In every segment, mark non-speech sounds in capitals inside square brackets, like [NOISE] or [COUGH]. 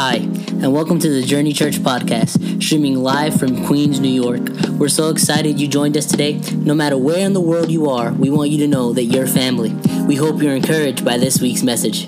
Hi, and welcome to the Journey Church podcast, streaming live from Queens, New York. We're so excited you joined us today. No matter where in the world you are, we want you to know that you're family. We hope you're encouraged by this week's message.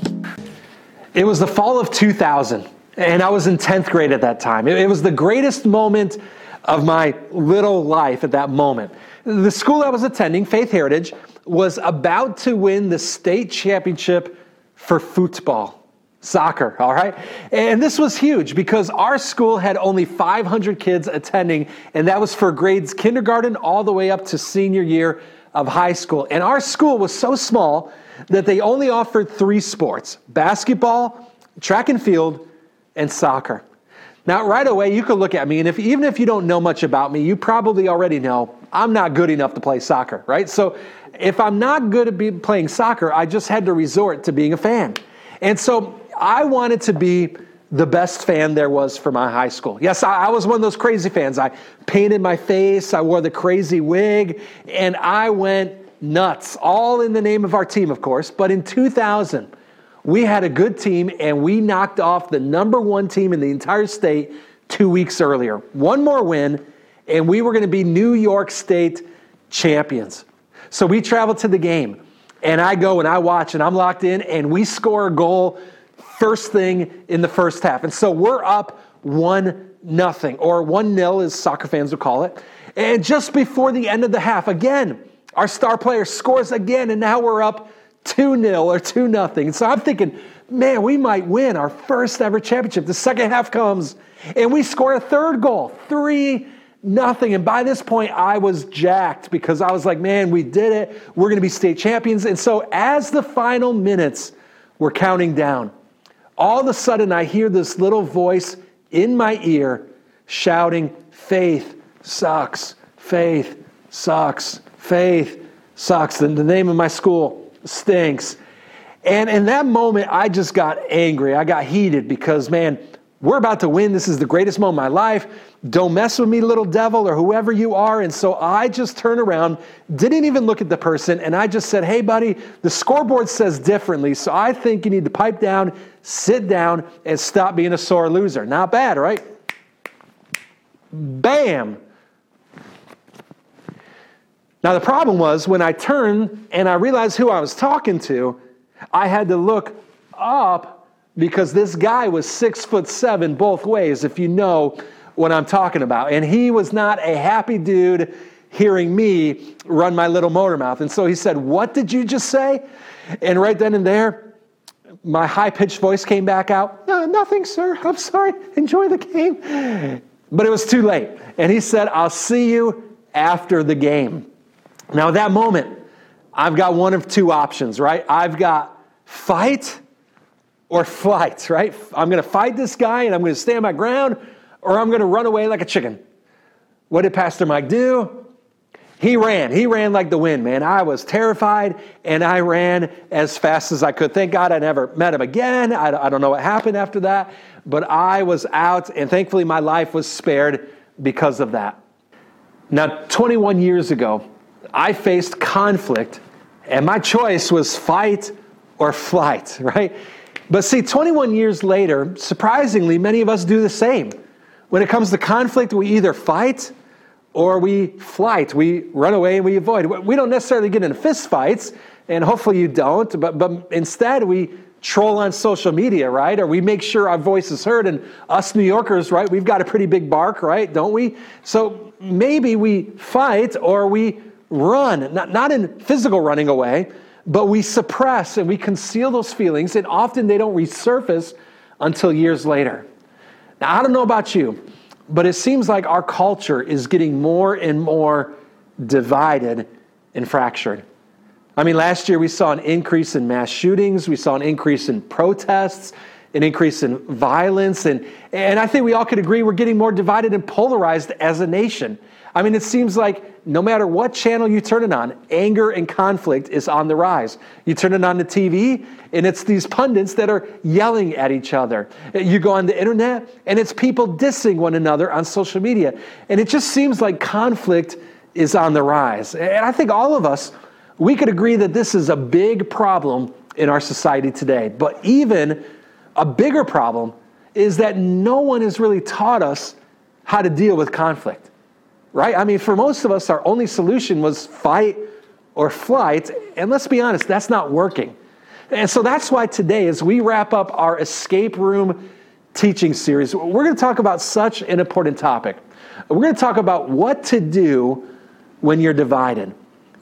It was the fall of 2000, and I was in 10th grade at that time. It was the greatest moment of my little life at that moment. The school I was attending, Faith Heritage, was about to win the state championship for football soccer, all right? And this was huge because our school had only 500 kids attending, and that was for grades kindergarten all the way up to senior year of high school. And our school was so small that they only offered three sports basketball, track and field, and soccer. Now, right away, you could look at me, and if, even if you don't know much about me, you probably already know I'm not good enough to play soccer, right? So, if I'm not good at be playing soccer, I just had to resort to being a fan. And so I wanted to be the best fan there was for my high school. Yes, I, I, was one of those crazy fans. I painted my face, I wore the crazy wig, and I went nuts, all in the name of our team, of course. But in 2000, we had a good team and we knocked off the number one team in the entire state two weeks earlier. One more win, and we were going to be New York State champions. So we traveled to the game, and I go and I watch, and I'm locked in, and we score a goal first thing in the first half. And so we're up one nothing, or one nil, as soccer fans would call it. And just before the end of the half, again, our star player scores again, and now we're up 2 0 or 2 nothing. And so I'm thinking, man, we might win our first ever championship. The second half comes, and we score a third goal, 3 nothing. And by this point, I was jacked because I was like, man, we did it. We're going to be state champions. And so as the final minutes were counting down, all of a sudden I hear this little voice in my ear shouting, Faith sucks, faith sucks, faith sucks. And the name of my school stinks. And in that moment, I just got angry. I got heated because, man, we're about to win. This is the greatest moment of my life. Don't mess with me, little devil, or whoever you are. And so I just turned around, didn't even look at the person, and I just said, Hey, buddy, the scoreboard says differently. So I think you need to pipe down, sit down, and stop being a sore loser. Not bad, right? Bam. Now, the problem was when I turned and I realized who I was talking to, I had to look up because this guy was six foot seven both ways, if you know what I'm talking about. And he was not a happy dude hearing me run my little motor mouth. And so he said, What did you just say? And right then and there, my high pitched voice came back out. No, nothing, sir. I'm sorry. Enjoy the game. But it was too late. And he said, I'll see you after the game. Now, at that moment, I've got one of two options, right? I've got fight or flight, right? I'm going to fight this guy and I'm going to stand my ground, or I'm going to run away like a chicken. What did Pastor Mike do? He ran. He ran like the wind, man. I was terrified and I ran as fast as I could. Thank God I never met him again. I, I don't know what happened after that, but I was out and thankfully my life was spared because of that. Now, 21 years ago, I faced conflict and my choice was fight or flight, [LAUGHS] right? But see, 21 years later, surprisingly, many of us do the same. When it comes to conflict, we either fight or we flight. We run away and we avoid. We don't necessarily get into fist fights, and hopefully you don't, but, but instead we troll on social media, right? Or we make sure our voice is heard. And us New Yorkers, right, we've got a pretty big bark, right? Don't we? So maybe we fight or we run, not, not in physical running away, but we suppress and we conceal those feelings, and often they don't resurface until years later. Now, I don't know about you, but it seems like our culture is getting more and more divided and fractured. I mean, last year we saw an increase in mass shootings, we saw an increase in protests, an increase in violence, and, and I think we all could agree we're getting more divided and polarized as a nation. I mean, it seems like no matter what channel you turn it on, anger and conflict is on the rise. You turn it on the TV, and it's these pundits that are yelling at each other. You go on the internet, and it's people dissing one another on social media. And it just seems like conflict is on the rise. And I think all of us, we could agree that this is a big problem in our society today. But even a bigger problem is that no one has really taught us how to deal with conflict, right? I mean, for most of us, our only solution was fight or flight. And let's be honest, that's not working. And so that's why today, as we wrap up our escape room teaching series, we're going to talk about such an important topic. We're going to talk about what to do when you're divided.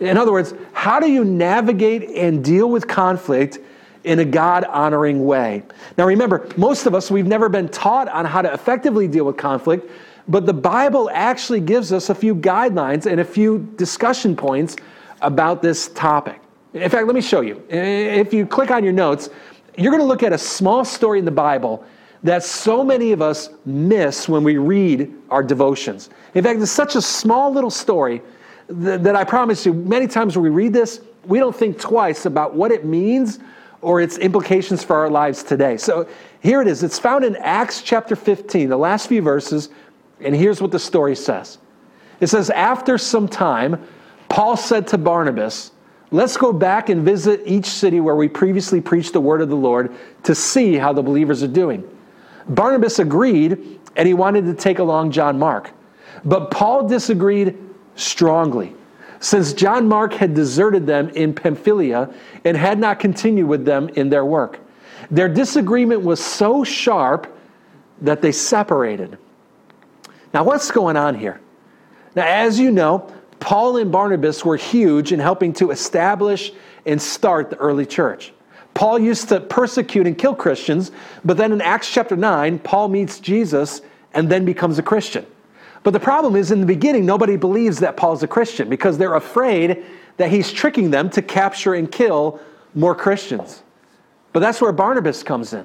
In other words, how do you navigate and deal with conflict in a God honoring way? Now, remember, most of us, we've never been taught on how to effectively deal with conflict, but the Bible actually gives us a few guidelines and a few discussion points about this topic. In fact, let me show you. If you click on your notes, you're going to look at a small story in the Bible that so many of us miss when we read our devotions. In fact, it's such a small little story that, that I promise you, many times when we read this, we don't think twice about what it means or its implications for our lives today. So here it is. It's found in Acts chapter 15, the last few verses, and here's what the story says. It says, After some time, Paul said to Barnabas, Let's go back and visit each city where we previously preached the word of the Lord to see how the believers are doing. Barnabas agreed, and he wanted to take along John Mark. But Paul disagreed strongly, since John Mark had deserted them in Pamphylia and had not continued with them in their work. Their disagreement was so sharp that they separated. Now, what's going on here? Now, as you know, Paul and Barnabas were huge in helping to establish and start the early church. Paul used to persecute and kill Christians, but then in Acts chapter 9, Paul meets Jesus and then becomes a Christian. But the problem is, in the beginning, nobody believes that Paul's a Christian because they're afraid that he's tricking them to capture and kill more Christians. But that's where Barnabas comes in.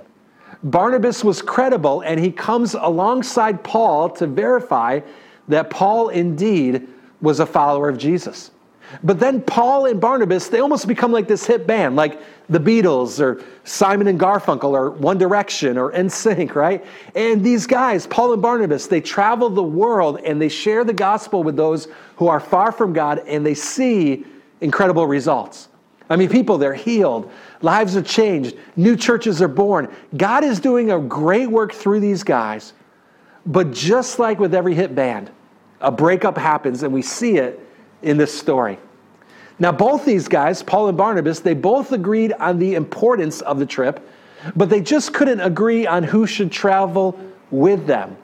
Barnabas was credible, and he comes alongside Paul to verify that Paul indeed was a follower of Jesus. But then Paul and Barnabas, they almost become like this hit band, like the Beatles or Simon and Garfunkel or One Direction or NSYNC, right? And these guys, Paul and Barnabas, they travel the world and they share the gospel with those who are far from God and they see incredible results. I mean, people, they're healed, lives are changed, new churches are born. God is doing a great work through these guys. But just like with every hit band, a breakup happens and we see it in this story. Now, both these guys, Paul and Barnabas, they both agreed on the importance of the trip, but they just couldn't agree on who should travel with them.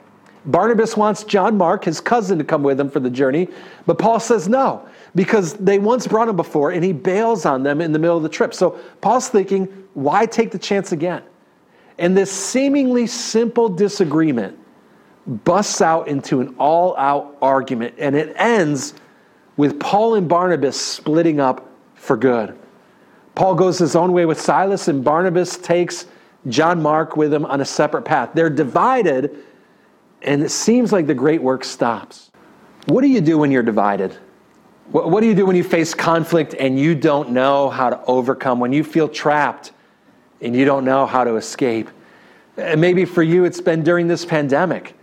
Barnabas wants John Mark, his cousin, to come with him for the journey, but Paul says no, because they once brought him before and he bails on them in the middle of the trip. So Paul's thinking, why take the chance again? And this seemingly simple disagreement busts out into an all out argument, and it ends with Paul and Barnabas splitting up for good. Paul goes his own way with Silas, and Barnabas takes John Mark with him on a separate path. They're divided, and it seems like the great work stops. What do you do when you're divided? What do you do when you face conflict and you don't know how to overcome, when you feel trapped and you don't know how to escape? And maybe for you, it's been during this pandemic.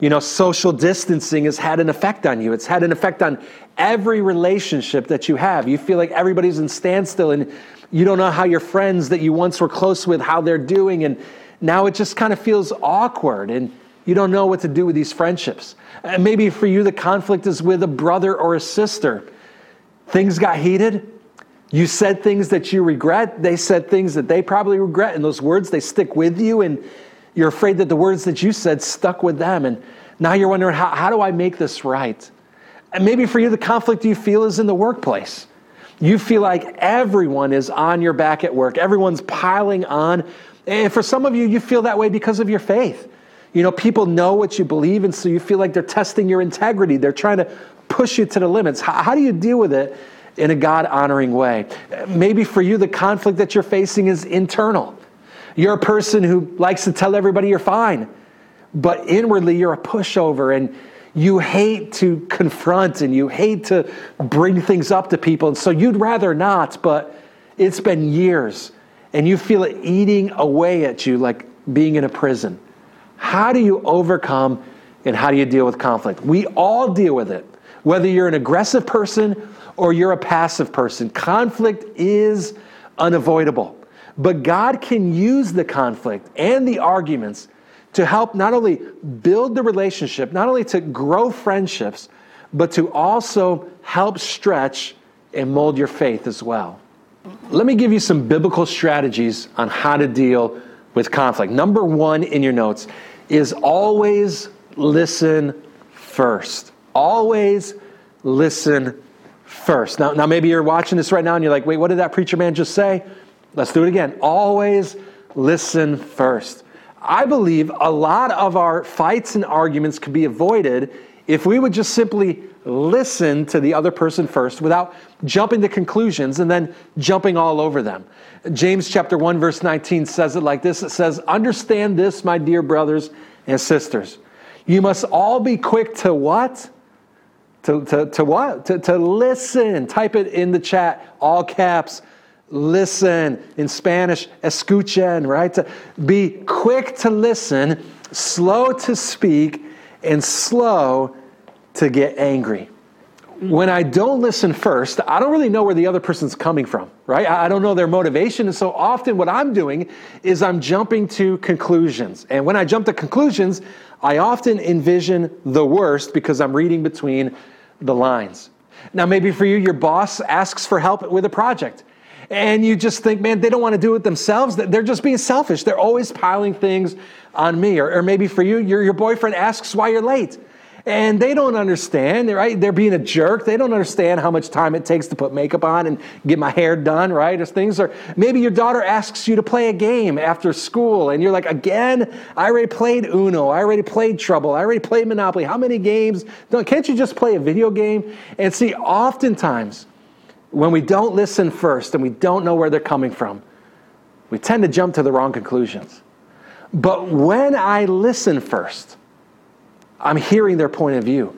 You know, social distancing has had an effect on you. It's had an effect on every relationship that you have. You feel like everybody's in standstill and you don't know how your friends that you once were close with, how they're doing. And now it just kind of feels awkward and you don't know what to do with these friendships. And maybe for you, the conflict is with a brother or a sister. Things got heated. You said things that you regret. They said things that they probably regret. And those words, they stick with you. And you're afraid that the words that you said stuck with them. And now you're wondering, how, how do I make this right? And maybe for you, the conflict you feel is in the workplace. You feel like everyone is on your back at work, everyone's piling on. And for some of you, you feel that way because of your faith. You know, people know what you believe, and so you feel like they're testing your integrity. They're trying to push you to the limits. How, how do you deal with it in a God honoring way? Maybe for you, the conflict that you're facing is internal. You're a person who likes to tell everybody you're fine, but inwardly you're a pushover and you hate to confront and you hate to bring things up to people. And so you'd rather not, but it's been years and you feel it eating away at you like being in a prison. How do you overcome and how do you deal with conflict? We all deal with it. Whether you're an aggressive person or you're a passive person, conflict is unavoidable. But God can use the conflict and the arguments to help not only build the relationship, not only to grow friendships, but to also help stretch and mold your faith as well. Let me give you some biblical strategies on how to deal with conflict. Number one in your notes is always listen first. Always listen first. Now, now maybe you're watching this right now and you're like, wait, what did that preacher man just say? Let's do it again. Always listen first. I believe a lot of our fights and arguments could be avoided if we would just simply listen to the other person first without jumping to conclusions and then jumping all over them. James chapter 1 verse 19 says it like this. It says, "Understand this, my dear brothers and sisters. You must all be quick to what? To, to, to what? To, to listen. Type it in the chat, all caps. Listen. In Spanish, escuchen, right? To be quick to listen, slow to speak, and slow to get angry. When I don't listen first, I don't really know where the other person's coming from, right? I don't know their motivation. And so often what I'm doing is I'm jumping to conclusions. And when I jump to conclusions, I often envision the worst because I'm reading between the lines. Now, maybe for you, your boss asks for help with a project and you just think, man, they don't want to do it themselves. They're just being selfish. They're always piling things on me. Or, or maybe for you, your, your boyfriend asks why you're late and they don't understand, right? They're being a jerk. They don't understand how much time it takes to put makeup on and get my hair done, right? Or things. are maybe your daughter asks you to play a game after school, and you're like, again, I already played Uno. I already played Trouble. I already played Monopoly. How many games? Can't you just play a video game? And see, oftentimes, when we don't listen first and we don't know where they're coming from, we tend to jump to the wrong conclusions. But when I listen first, I'm hearing their point of view.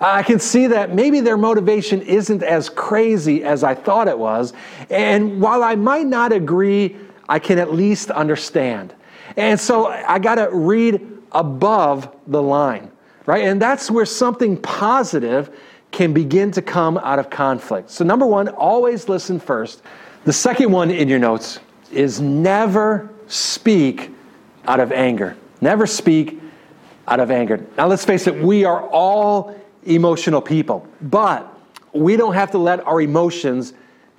I can see that maybe their motivation isn't as crazy as I thought it was. And while I might not agree, I can at least understand. And so I got to read above the line, right? And that's where something positive can begin to come out of conflict. So, number one, always listen first. The second one in your notes is never speak out of anger. Never speak out of anger. Now, let's face it, we are all emotional people, but we don't have to let our emotions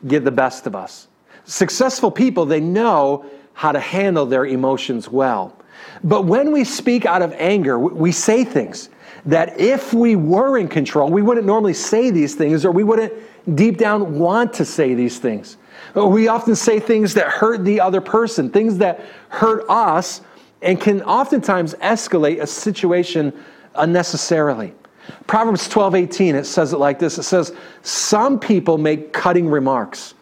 get the best of us. Successful people, they know how to handle their emotions well. But when we speak out of anger, we say things that if we were in control, we wouldn't normally say these things or we wouldn't deep down want to say these things. We often say things that hurt the other person, things that hurt us and can oftentimes escalate a situation unnecessarily. Proverbs 12 18, it says it like this it says, Some people make cutting remarks,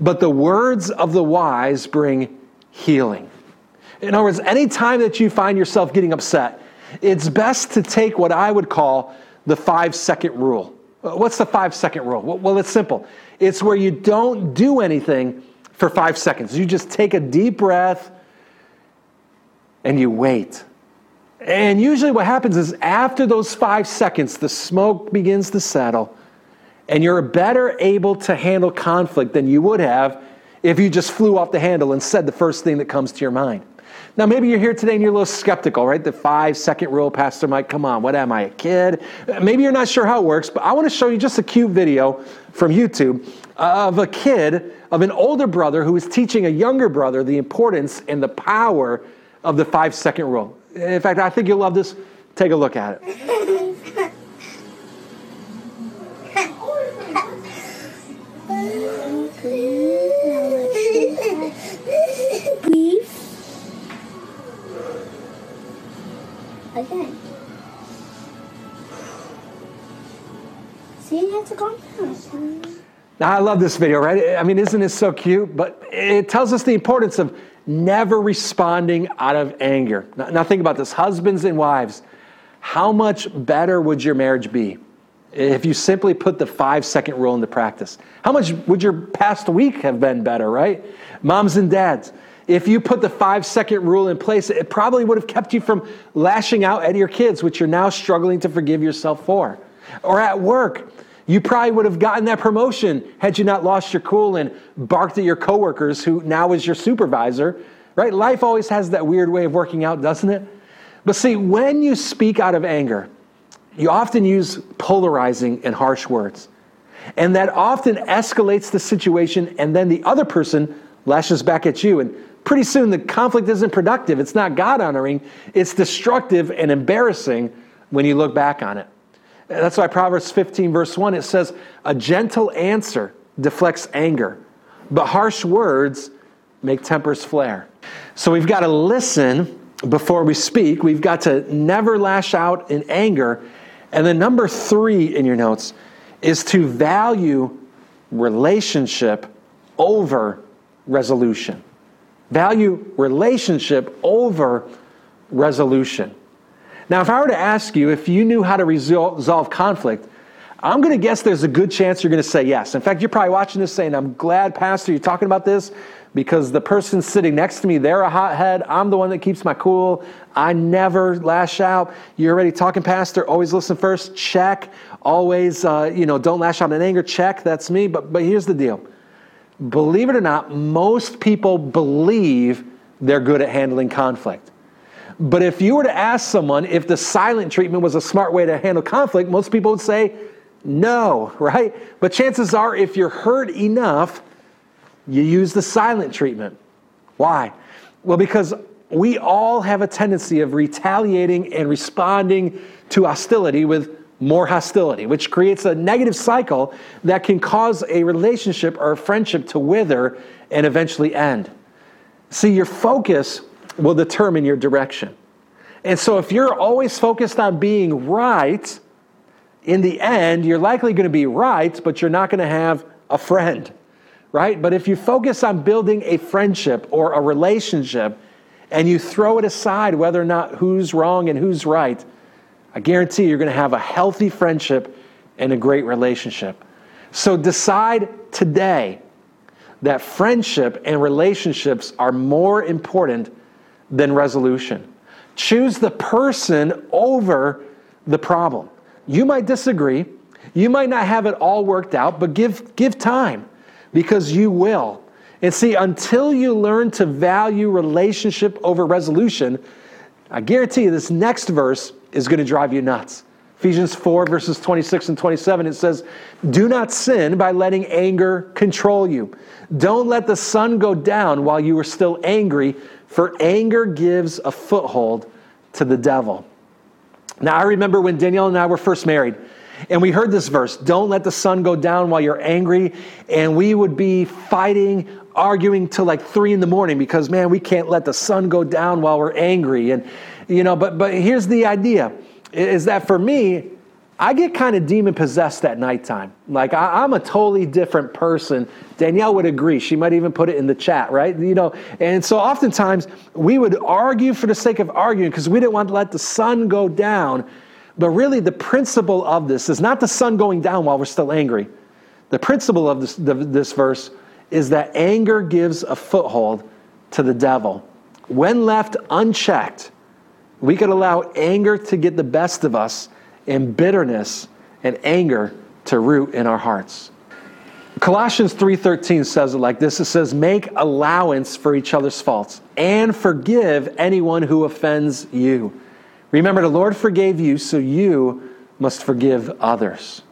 but the words of the wise bring healing. In other words, any time that you find yourself getting upset, it's best to take what I would call the five second rule. Uh, what's the five second rule? Well, it's simple. It's where you don't do anything for five seconds. You just take a deep breath and you wait. And usually, what happens is after those five seconds, the smoke begins to settle, and you're better able to handle conflict than you would have if you just flew off the handle and said the first thing that comes to your mind. Now, maybe you're here today and you're a little skeptical, right? The five second rule, Pastor Mike, come on, what am I, a kid? Maybe you're not sure how it works, but I want to show you just a cute video from YouTube of a kid, of an older brother who is teaching a younger brother the importance and the power of the five second rule. In fact, I think you'll love this. Take a look at it. Again. See, you have to. Now, I love this video, right? I mean, isn't it so cute? But it tells us the importance of never responding out of anger. Now, think about this husbands and wives. How much better would your marriage be if you simply put the five second rule into practice? How much would your past week have been better, right? Moms and dads, if you put the five second rule in place, it probably would have kept you from lashing out at your kids, which you're now struggling to forgive yourself for. Or at work, you probably would have gotten that promotion had you not lost your cool and barked at your coworkers who now is your supervisor, right? Life always has that weird way of working out, doesn't it? But see, when you speak out of anger, you often use polarizing and harsh words. And that often escalates the situation, and then the other person lashes back at you. And pretty soon the conflict isn't productive. It's not God honoring, it's destructive and embarrassing when you look back on it. That's why Proverbs 15, verse 1, it says, A gentle answer deflects anger, but harsh words make tempers flare. So we've got to listen before we speak. We've got to never lash out in anger. And then, number three in your notes is to value relationship over resolution. Value relationship over resolution. Now, if I were to ask you if you knew how to resolve conflict, I'm going to guess there's a good chance you're going to say yes. In fact, you're probably watching this saying, I'm glad, Pastor, you're talking about this because the person sitting next to me, they're a hothead. I'm the one that keeps my cool. I never lash out. You're already talking, Pastor. Always listen first. Check. Always, uh, you know, don't lash out in anger. Check. That's me. But, but here's the deal believe it or not, most people believe they're good at handling conflict. But if you were to ask someone if the silent treatment was a smart way to handle conflict, most people would say no, [LAUGHS] right? But chances are, if you're hurt enough, you use the silent treatment. Why? Well, because we all have a tendency of retaliating and responding to hostility with more hostility, which creates a negative cycle that can cause a relationship or a friendship to wither and eventually end. See, your focus will determine your direction. And so, if you're always focused on being right, in the end, you're likely going to be right, but you're not going to have a friend, right? But if you focus on building a friendship or a relationship and you throw it aside, whether or not who's wrong and who's right, I guarantee you're going to have a healthy friendship and a great relationship. So decide today that friendship and relationships are more important than resolution. Choose the person over the problem. You might disagree. You might not have it all worked out, but give, give time because you will. And see, until you learn to value relationship over resolution, I guarantee you this next verse is going to drive you nuts. Ephesians 4, verses 26 and 27, it says, Do not sin by letting anger control you. Don't let the sun go down while you are still angry, for anger gives a foothold to the devil. Now, I remember when Danielle and I were first married, and we heard this verse Don't let the sun go down while you're angry. And we would be fighting, arguing till like three in the morning because, man, we can't let the sun go down while we're angry. And, you know, but, but here's the idea is that for me, I get kind of demon possessed at nighttime. Like I, am a totally different person. Danielle would agree. She might even put it in the chat, right? You know, and so oftentimes we would argue for the sake of arguing because we didn't want to let the sun go down. But really, the principle of this is not the sun going down while we're still angry. The principle of this, this verse is that anger gives a foothold to the devil. When left unchecked, we could allow anger to get the best of us and bitterness and anger to root in our hearts. Colossians 3:13 says it like this it says make allowance for each other's faults and forgive anyone who offends you. Remember the Lord forgave you so you must forgive others.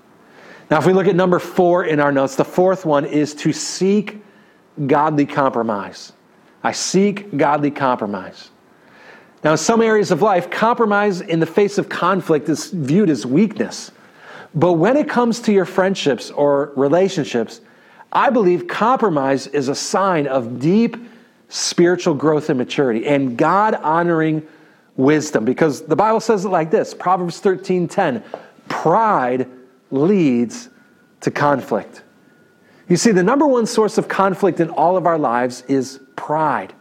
Now if we look at number 4 in our notes the fourth one is to seek godly compromise. I seek godly compromise. Now, in some areas of life, compromise in the face of conflict is viewed as weakness. But when it comes to your friendships or relationships, I believe compromise is a sign of deep spiritual growth and maturity and God honoring wisdom because the Bible says it like this Proverbs 13 10 pride leads to conflict. You see, the number one source of conflict in all of our lives is pride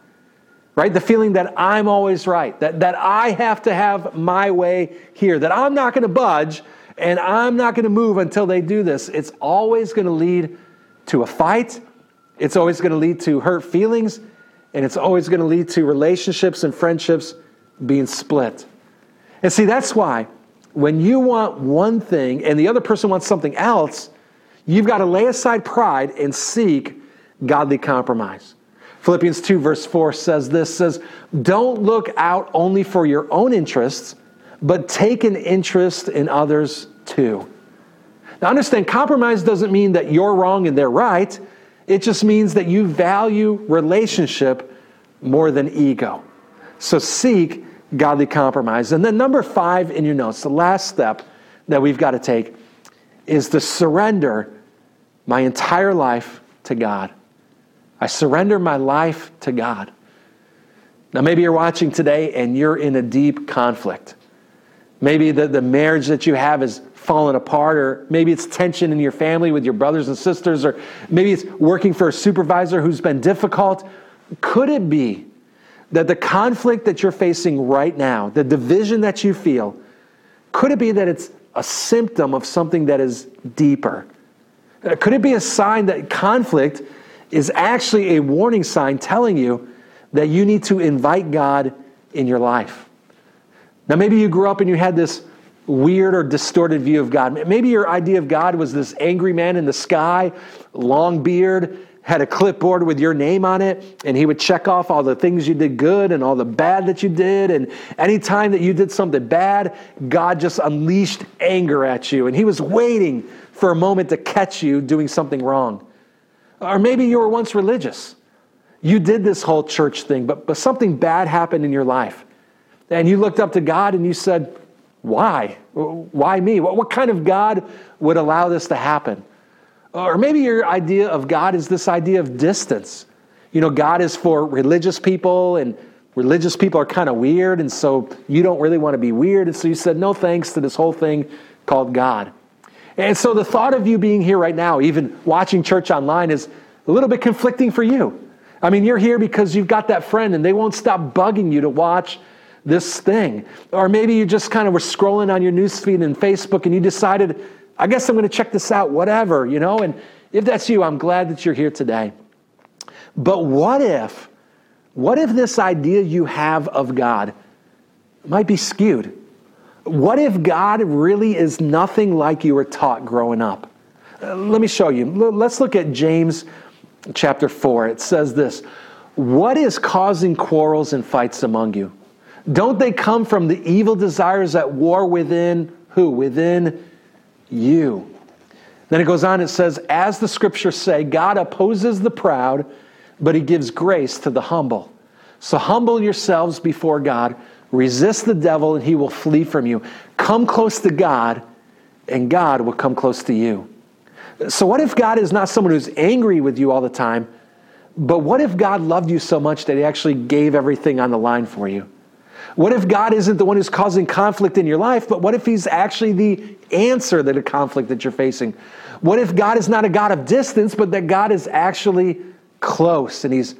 right? The feeling that I'm always right, that, that I have to have my way here, that I'm not going to budge and I'm not going to move until they do this. It's always going to lead to a fight, it's always going to lead to hurt feelings, and it's always going to lead to relationships and friendships being split. And see, that's why when you want one thing and the other person wants something else, you've got to lay aside pride and seek godly compromise. Philippians 2, verse 4 says this says, Don't look out only for your own interests, but take an interest in others too. Now, understand, compromise doesn't mean that you're wrong and they're right. It just means that you value relationship more than ego. So seek godly compromise. And then, number five in your notes, the last step that we've got to take is to surrender my entire life to God. I surrender my life to God. Now, maybe you're watching today and you're in a deep conflict. Maybe the, the marriage that you have is fallen apart, or maybe it's tension in your family with your brothers and sisters, or maybe it's working for a supervisor who's been difficult. Could it be that the conflict that you're facing right now, the division that you feel, could it be that it's a symptom of something that is deeper? Could it be a sign that conflict is actually a warning sign telling you that you need to invite God in your life? Now, maybe you grew up and you had this weird or distorted view of God. Maybe your idea of God was this angry man in the sky, long beard, had a clipboard with your name on it, and he would check off all the things you did good and all the bad that you did. And anytime that you did something bad, God just unleashed anger at you. And he was waiting for a moment to catch you doing something wrong. Or maybe you were once religious. You did this whole church thing, but, but something bad happened in your life. And you looked up to God and you said, Why? Why me? What, what kind of God would allow this to happen? Or maybe your idea of God is this idea of distance. You know, God is for religious people, and religious people are kind of weird, and so you don't really want to be weird. And so you said no thanks to this whole thing called God. And so the thought of you being here right now, even watching church online, is a little bit conflicting for you. I mean, you're here because you've got that friend, and they won't stop bugging you to watch this thing. Or maybe you just kind of were scrolling on your newsfeed and Facebook and you decided, I guess I'm going to check this out, whatever, you know? And if that's you, I'm glad that you're here today. But what if, what if this idea you have of God might be skewed? What if God really is nothing like you were taught growing up? Uh, let me show you. Let's look at James chapter 4. It says this What is causing quarrels and fights among you? Don't they come from the evil desires at war within who? Within you. Then it goes on, it says, As the scriptures say, God opposes the proud, but he gives grace to the humble. So humble yourselves before God, resist the devil, and he will flee from you. Come close to God, and God will come close to you. So, what if God is not someone who's angry with you all the time, but what if God loved you so much that he actually gave everything on the line for you? What if God isn't the one who's causing conflict in your life, but what if He's actually the answer to the conflict that you're facing? What if God is not a God of distance, but that God is actually close and He's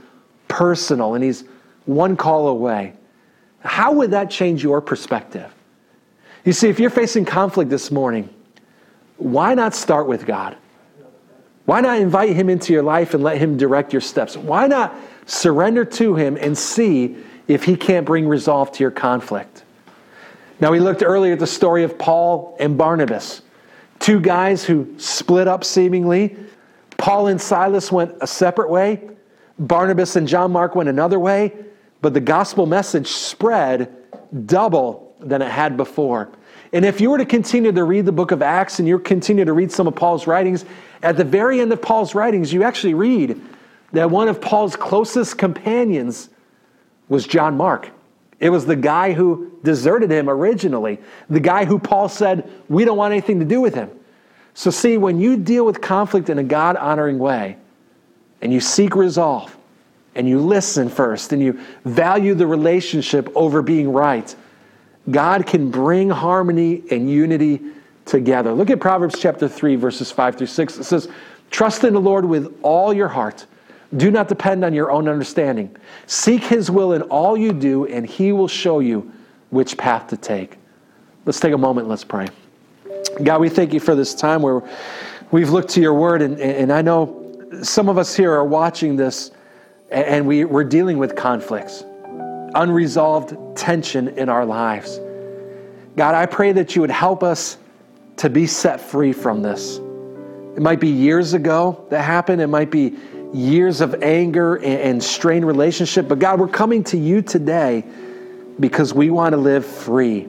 personal and He's one call away? How would that change your perspective? You see, if you're facing conflict this morning, why not start with God? Why not invite Him into your life and let Him direct your steps? Why not surrender to Him and see if he can't bring resolve to your conflict. Now, we looked earlier at the story of Paul and Barnabas, two guys who split up seemingly. Paul and Silas went a separate way, Barnabas and John Mark went another way, but the gospel message spread double than it had before. And if you were to continue to read the book of Acts and you continue to read some of Paul's writings, at the very end of Paul's writings, you actually read that one of Paul's closest companions was John Mark. It was the guy who deserted him originally, the guy who Paul said, We don't want anything to do with him. So, see, when you deal with conflict in a God honoring way, and you seek resolve, and you listen first, and you value the relationship over being right, God can bring harmony and unity together. Look at Proverbs chapter 3, verses 5 through 6. It says, Trust in the Lord with all your heart do not depend on your own understanding. Seek His will in all you do, and He will show you which path to take. Let's take a moment, let's pray. God, we thank you for this time where we've looked to your word, and, and I know some of us here are watching this and we, we're dealing with conflicts, unresolved tension in our lives. God, I pray that you would help us to be set free from this. It might be years ago that happened, it might be years of anger and, and strained relationship. But God, we're coming to you today because we want to live free.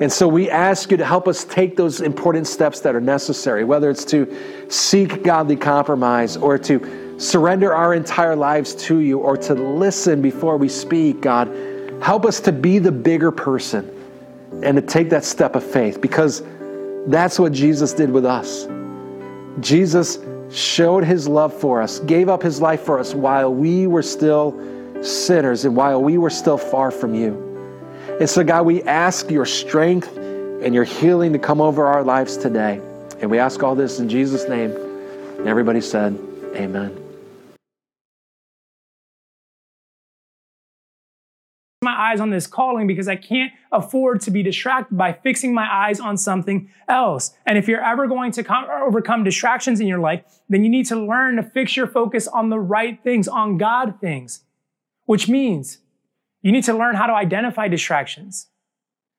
And so we ask you to help us take those important steps that are necessary, whether it's to seek godly compromise or to surrender our entire lives to you or to listen before we speak, God. Help us to be the bigger person and to take that step of faith because that's what Jesus did with us. Jesus showed his love for us, gave up his life for us while we were still sinners and while we were still far from you. And so, God, we ask your strength and your healing to come over our lives today. And we ask all this in Jesus' name. And everybody said, Amen. My eyes on this calling because I can't afford to be distracted by fixing my eyes on something else. And if you're ever going to com- overcome distractions in your life, then you need to learn to fix your focus on the right things, on God things, which means you need to learn how to identify distractions.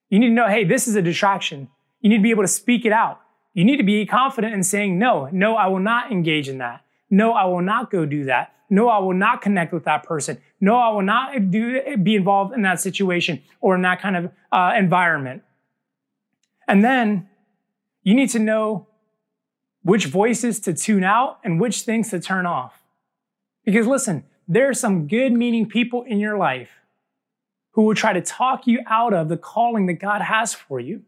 You need to know, hey, this is a distraction. You need to be able to speak it out. You need to be confident in saying, no, no, I will not engage in that. No, I will not go do that. No, I will not connect with that person. No, I will not do, be involved in that situation or in that kind of uh, environment. And then you need to know which voices to tune out and which things to turn off. Because listen, there are some good meaning people in your life who will try to talk you out of the calling that God has for you.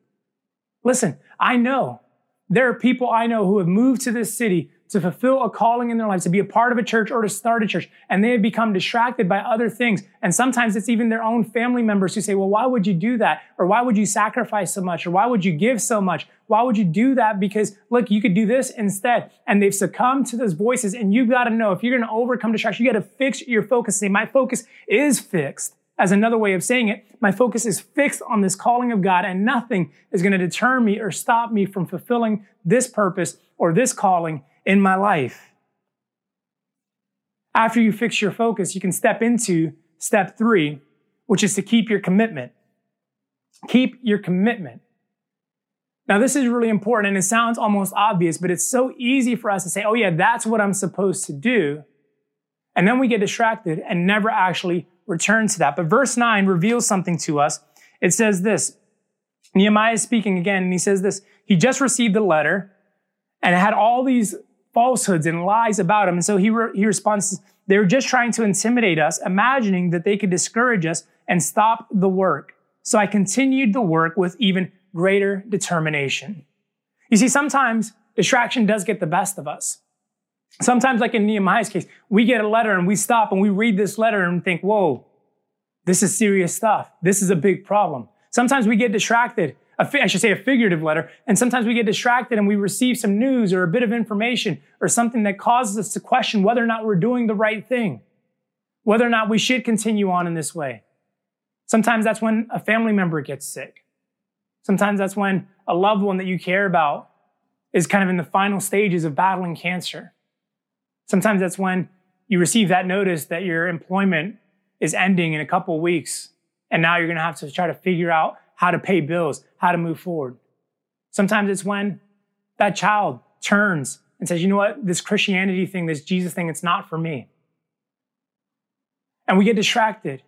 Listen, I know there are people I know who have moved to this city to fulfill a calling in their lives, to be a part of a church or to start a church, and they have become distracted by other things. And sometimes it's even their own family members who say, well, why would you do that? Or why would you sacrifice so much? Or why would you give so much? Why would you do that? Because look, you could do this instead. And they've succumbed to those voices. And you've got to know if you're going to overcome distraction, you got to fix your focus. Say, my focus is fixed as another way of saying it, my focus is fixed on this calling of God and nothing is going to deter me or stop me from fulfilling this purpose or this calling in my life. After you fix your focus, you can step into step three, which is to keep your commitment. Keep your commitment. Now, this is really important and it sounds almost obvious, but it's so easy for us to say, oh, yeah, that's what I'm supposed to do. And then we get distracted and never actually return to that. But verse 9 reveals something to us. It says this Nehemiah is speaking again, and he says this He just received the letter and had all these falsehoods and lies about him. And so he, re- he responds, They were just trying to intimidate us, imagining that they could discourage us and stop the work. So I continued the work with even greater determination. You see, sometimes distraction does get the best of us. Sometimes, like in Nehemiah's case, we get a letter and we stop and we read this letter and think, whoa, this is serious stuff. This is a big problem. Sometimes we get distracted. I should say a figurative letter. And sometimes we get distracted and we receive some news or a bit of information or something that causes us to question whether or not we're doing the right thing, whether or not we should continue on in this way. Sometimes that's when a family member gets sick. Sometimes that's when a loved one that you care about is kind of in the final stages of battling cancer. Sometimes that's when you receive that notice that your employment is ending in a couple weeks. And now you're going to have to try to figure out how to pay bills, how to move forward. Sometimes it's when that child turns and says, you know what, this Christianity thing, this Jesus thing, it's not for me. And we get distracted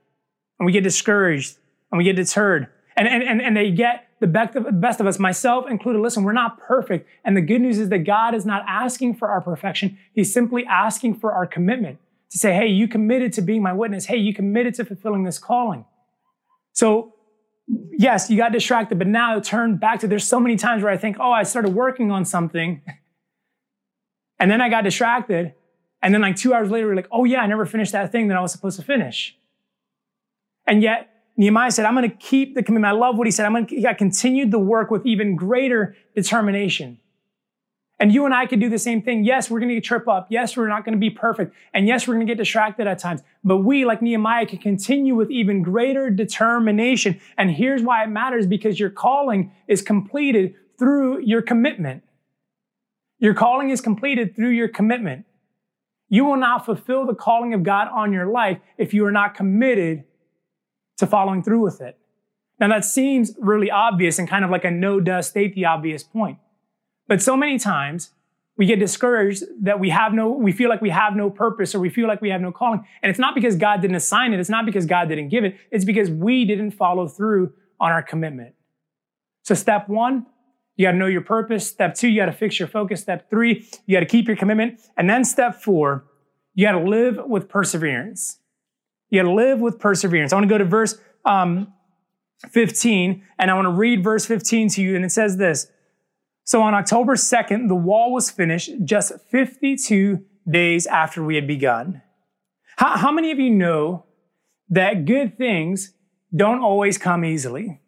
and we get discouraged and we get deterred. And, and, and, and they get the best of us, myself included. Listen, we're not perfect. And the good news is that God is not asking for our perfection. He's simply asking for our commitment to say, Hey, you committed to being my witness. Hey, you committed to fulfilling this calling. So yes, you got distracted, but now turn back to there's so many times where I think, oh, I started working on something [LAUGHS] and then I got distracted. And then like two hours later, we're like, oh yeah, I never finished that thing that I was supposed to finish. And yet Nehemiah said, I'm going to keep the commitment. I love what he said. I'm going to, I continued the work with even greater determination. And you and I could do the same thing. Yes, we're going to trip up. Yes, we're not going to be perfect. And yes, we're going to get distracted at times. But we, like Nehemiah, can continue with even greater determination. And here's why it matters because your calling is completed through your commitment. Your calling is completed through your commitment. You will not fulfill the calling of God on your life if you are not committed to following through with it. Now that seems really obvious and kind of like a no duh state the obvious point. But so many times We get discouraged that we have no, we feel like we have no purpose or we feel like we have no calling. And it's not because God didn't assign it. It's not because God didn't give it. It's because we didn't follow through on our commitment. So step one, you got to know your purpose. Step two, you got to fix your focus. Step three, you got to keep your commitment. And then step four, you got to live with perseverance. You got to live with perseverance. I want to go to verse um, 15, and I want to read verse 15 to you, and it says this. So on October 2nd, the wall was finished just 52 days after we had begun. How, how many of you know that good things don't always come easily?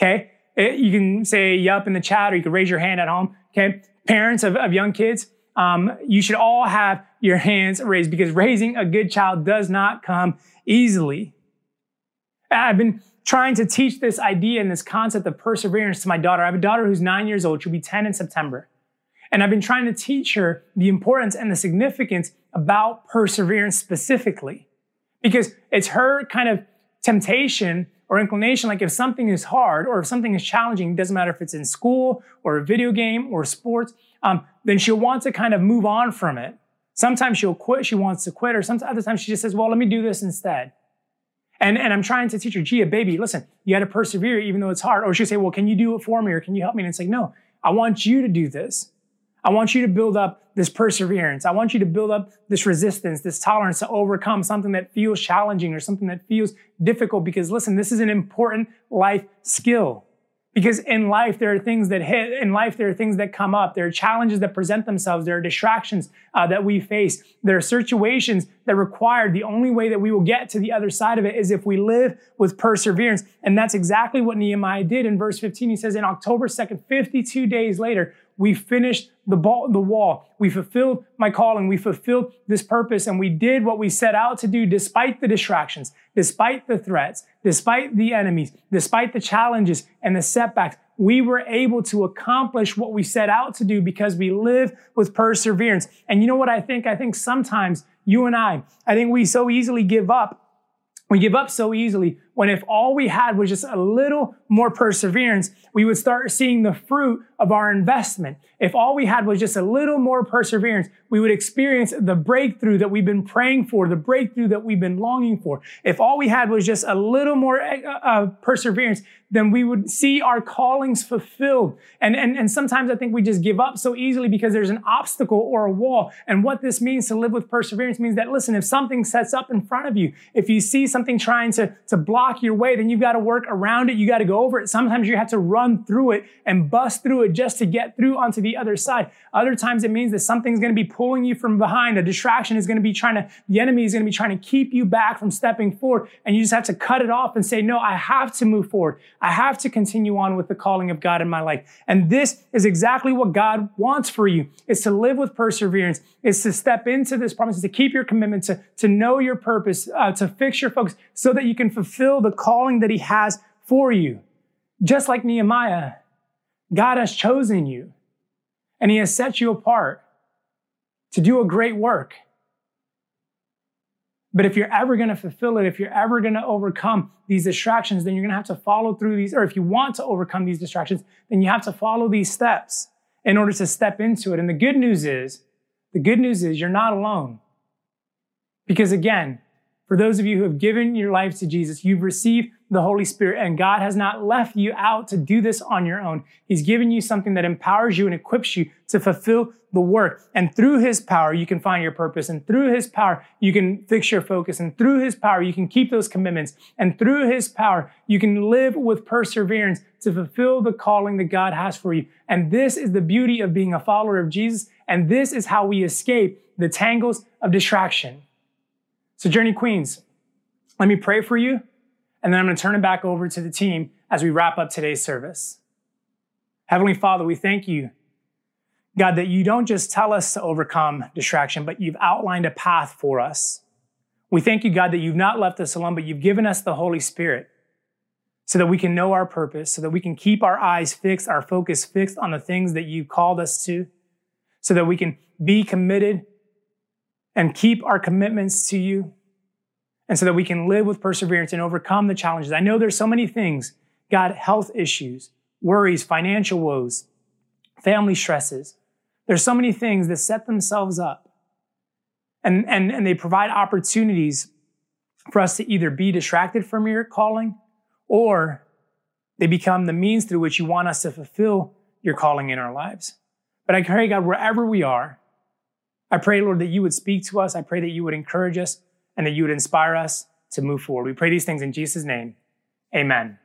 Okay? It, you can say yup in the chat, or you can raise your hand at home. Okay? Parents of, of young kids, um, you should all have your hands raised because raising a good child does not come easily. I've been trying to teach this idea and this concept of perseverance to my daughter. I have a daughter who's nine years old. She'll be 10 in September. And I've been trying to teach her the importance and the significance about perseverance specifically because it's her kind of temptation or inclination. Like if something is hard or if something is challenging, doesn't matter if it's in school or a video game or sports, um, then she'll want to kind of move on from it. Sometimes she'll quit. She wants to quit, or sometimes other times she just says, "Well, let me do this instead." And, and I'm trying to teach her, Gia, baby, listen, you got to persevere even though it's hard. Or she'll say, well, can you do it for me? Or can you help me? And it's like, no, I want you to do this. I want you to build up this perseverance. I want you to build up this resistance, this tolerance to overcome something that feels challenging or something that feels difficult. Because listen, this is an important life skill. Because in life, there are things that hit. In life, there are things that come up. There are challenges that present themselves. There are distractions uh, that we face. There are situations that require the only way that we will get to the other side of it is if we live with perseverance. And that's exactly what Nehemiah did in verse 15. He says, in October 2nd, 52 days later, we finished the, ball, the wall. We fulfilled my calling. We fulfilled this purpose and we did what we set out to do despite the distractions, despite the threats, despite the enemies, despite the challenges and the setbacks. We were able to accomplish what we set out to do because we live with perseverance. And you know what I think? I think sometimes you and I, I think we so easily give up we give up so easily when if all we had was just a little more perseverance, we would start seeing the fruit of our investment. If all we had was just a little more perseverance, we would experience the breakthrough that we've been praying for, the breakthrough that we've been longing for. If all we had was just a little more uh, uh perseverance, then we would see our callings fulfilled. And, and, and sometimes I think we just give up so easily because there's an obstacle or a wall. And what this means to live with perseverance means that, listen, if something sets up in front of you, if you see something trying to, to block your way, then you've got to work around it. You got to go over it. Sometimes you have to run through it and bust through it just to get through onto the other side. Other times it means that something's going to be pulling you from behind. A distraction is going to be trying to, the enemy is going to be trying to keep you back from stepping forward. And you just have to cut it off and say, no, I have to move forward. I have to continue on with the calling of God in my life. And this is exactly what God wants for you is to live with perseverance, is to step into this promise, is to keep your commitment, to, to know your purpose, uh, to fix your focus so that you can fulfill the calling that he has for you. Just like Nehemiah, God has chosen you and he has set you apart to do a great work. But if you're ever going to fulfill it, if you're ever going to overcome these distractions, then you're going to have to follow through these, or if you want to overcome these distractions, then you have to follow these steps in order to step into it. And the good news is, the good news is you're not alone. Because again, for those of you who have given your life to Jesus, you've received the Holy Spirit, and God has not left you out to do this on your own. He's given you something that empowers you and equips you to fulfill the work. And through His power, you can find your purpose. And through His power, you can fix your focus. And through His power, you can keep those commitments. And through His power, you can live with perseverance to fulfill the calling that God has for you. And this is the beauty of being a follower of Jesus. And this is how we escape the tangles of distraction. So, Journey Queens, let me pray for you, and then I'm going to turn it back over to the team as we wrap up today's service. Heavenly Father, we thank you, God, that you don't just tell us to overcome distraction, but you've outlined a path for us. We thank you, God, that you've not left us alone, but you've given us the Holy Spirit so that we can know our purpose, so that we can keep our eyes fixed, our focus fixed on the things that you've called us to, so that we can be committed and keep our commitments to you. And so that we can live with perseverance and overcome the challenges. I know there's so many things God, health issues, worries, financial woes, family stresses. There's so many things that set themselves up and, and, and they provide opportunities for us to either be distracted from your calling or they become the means through which you want us to fulfill your calling in our lives. But I pray, God, wherever we are, I pray, Lord, that you would speak to us. I pray that you would encourage us and that you would inspire us to move forward. We pray these things in Jesus' name. Amen.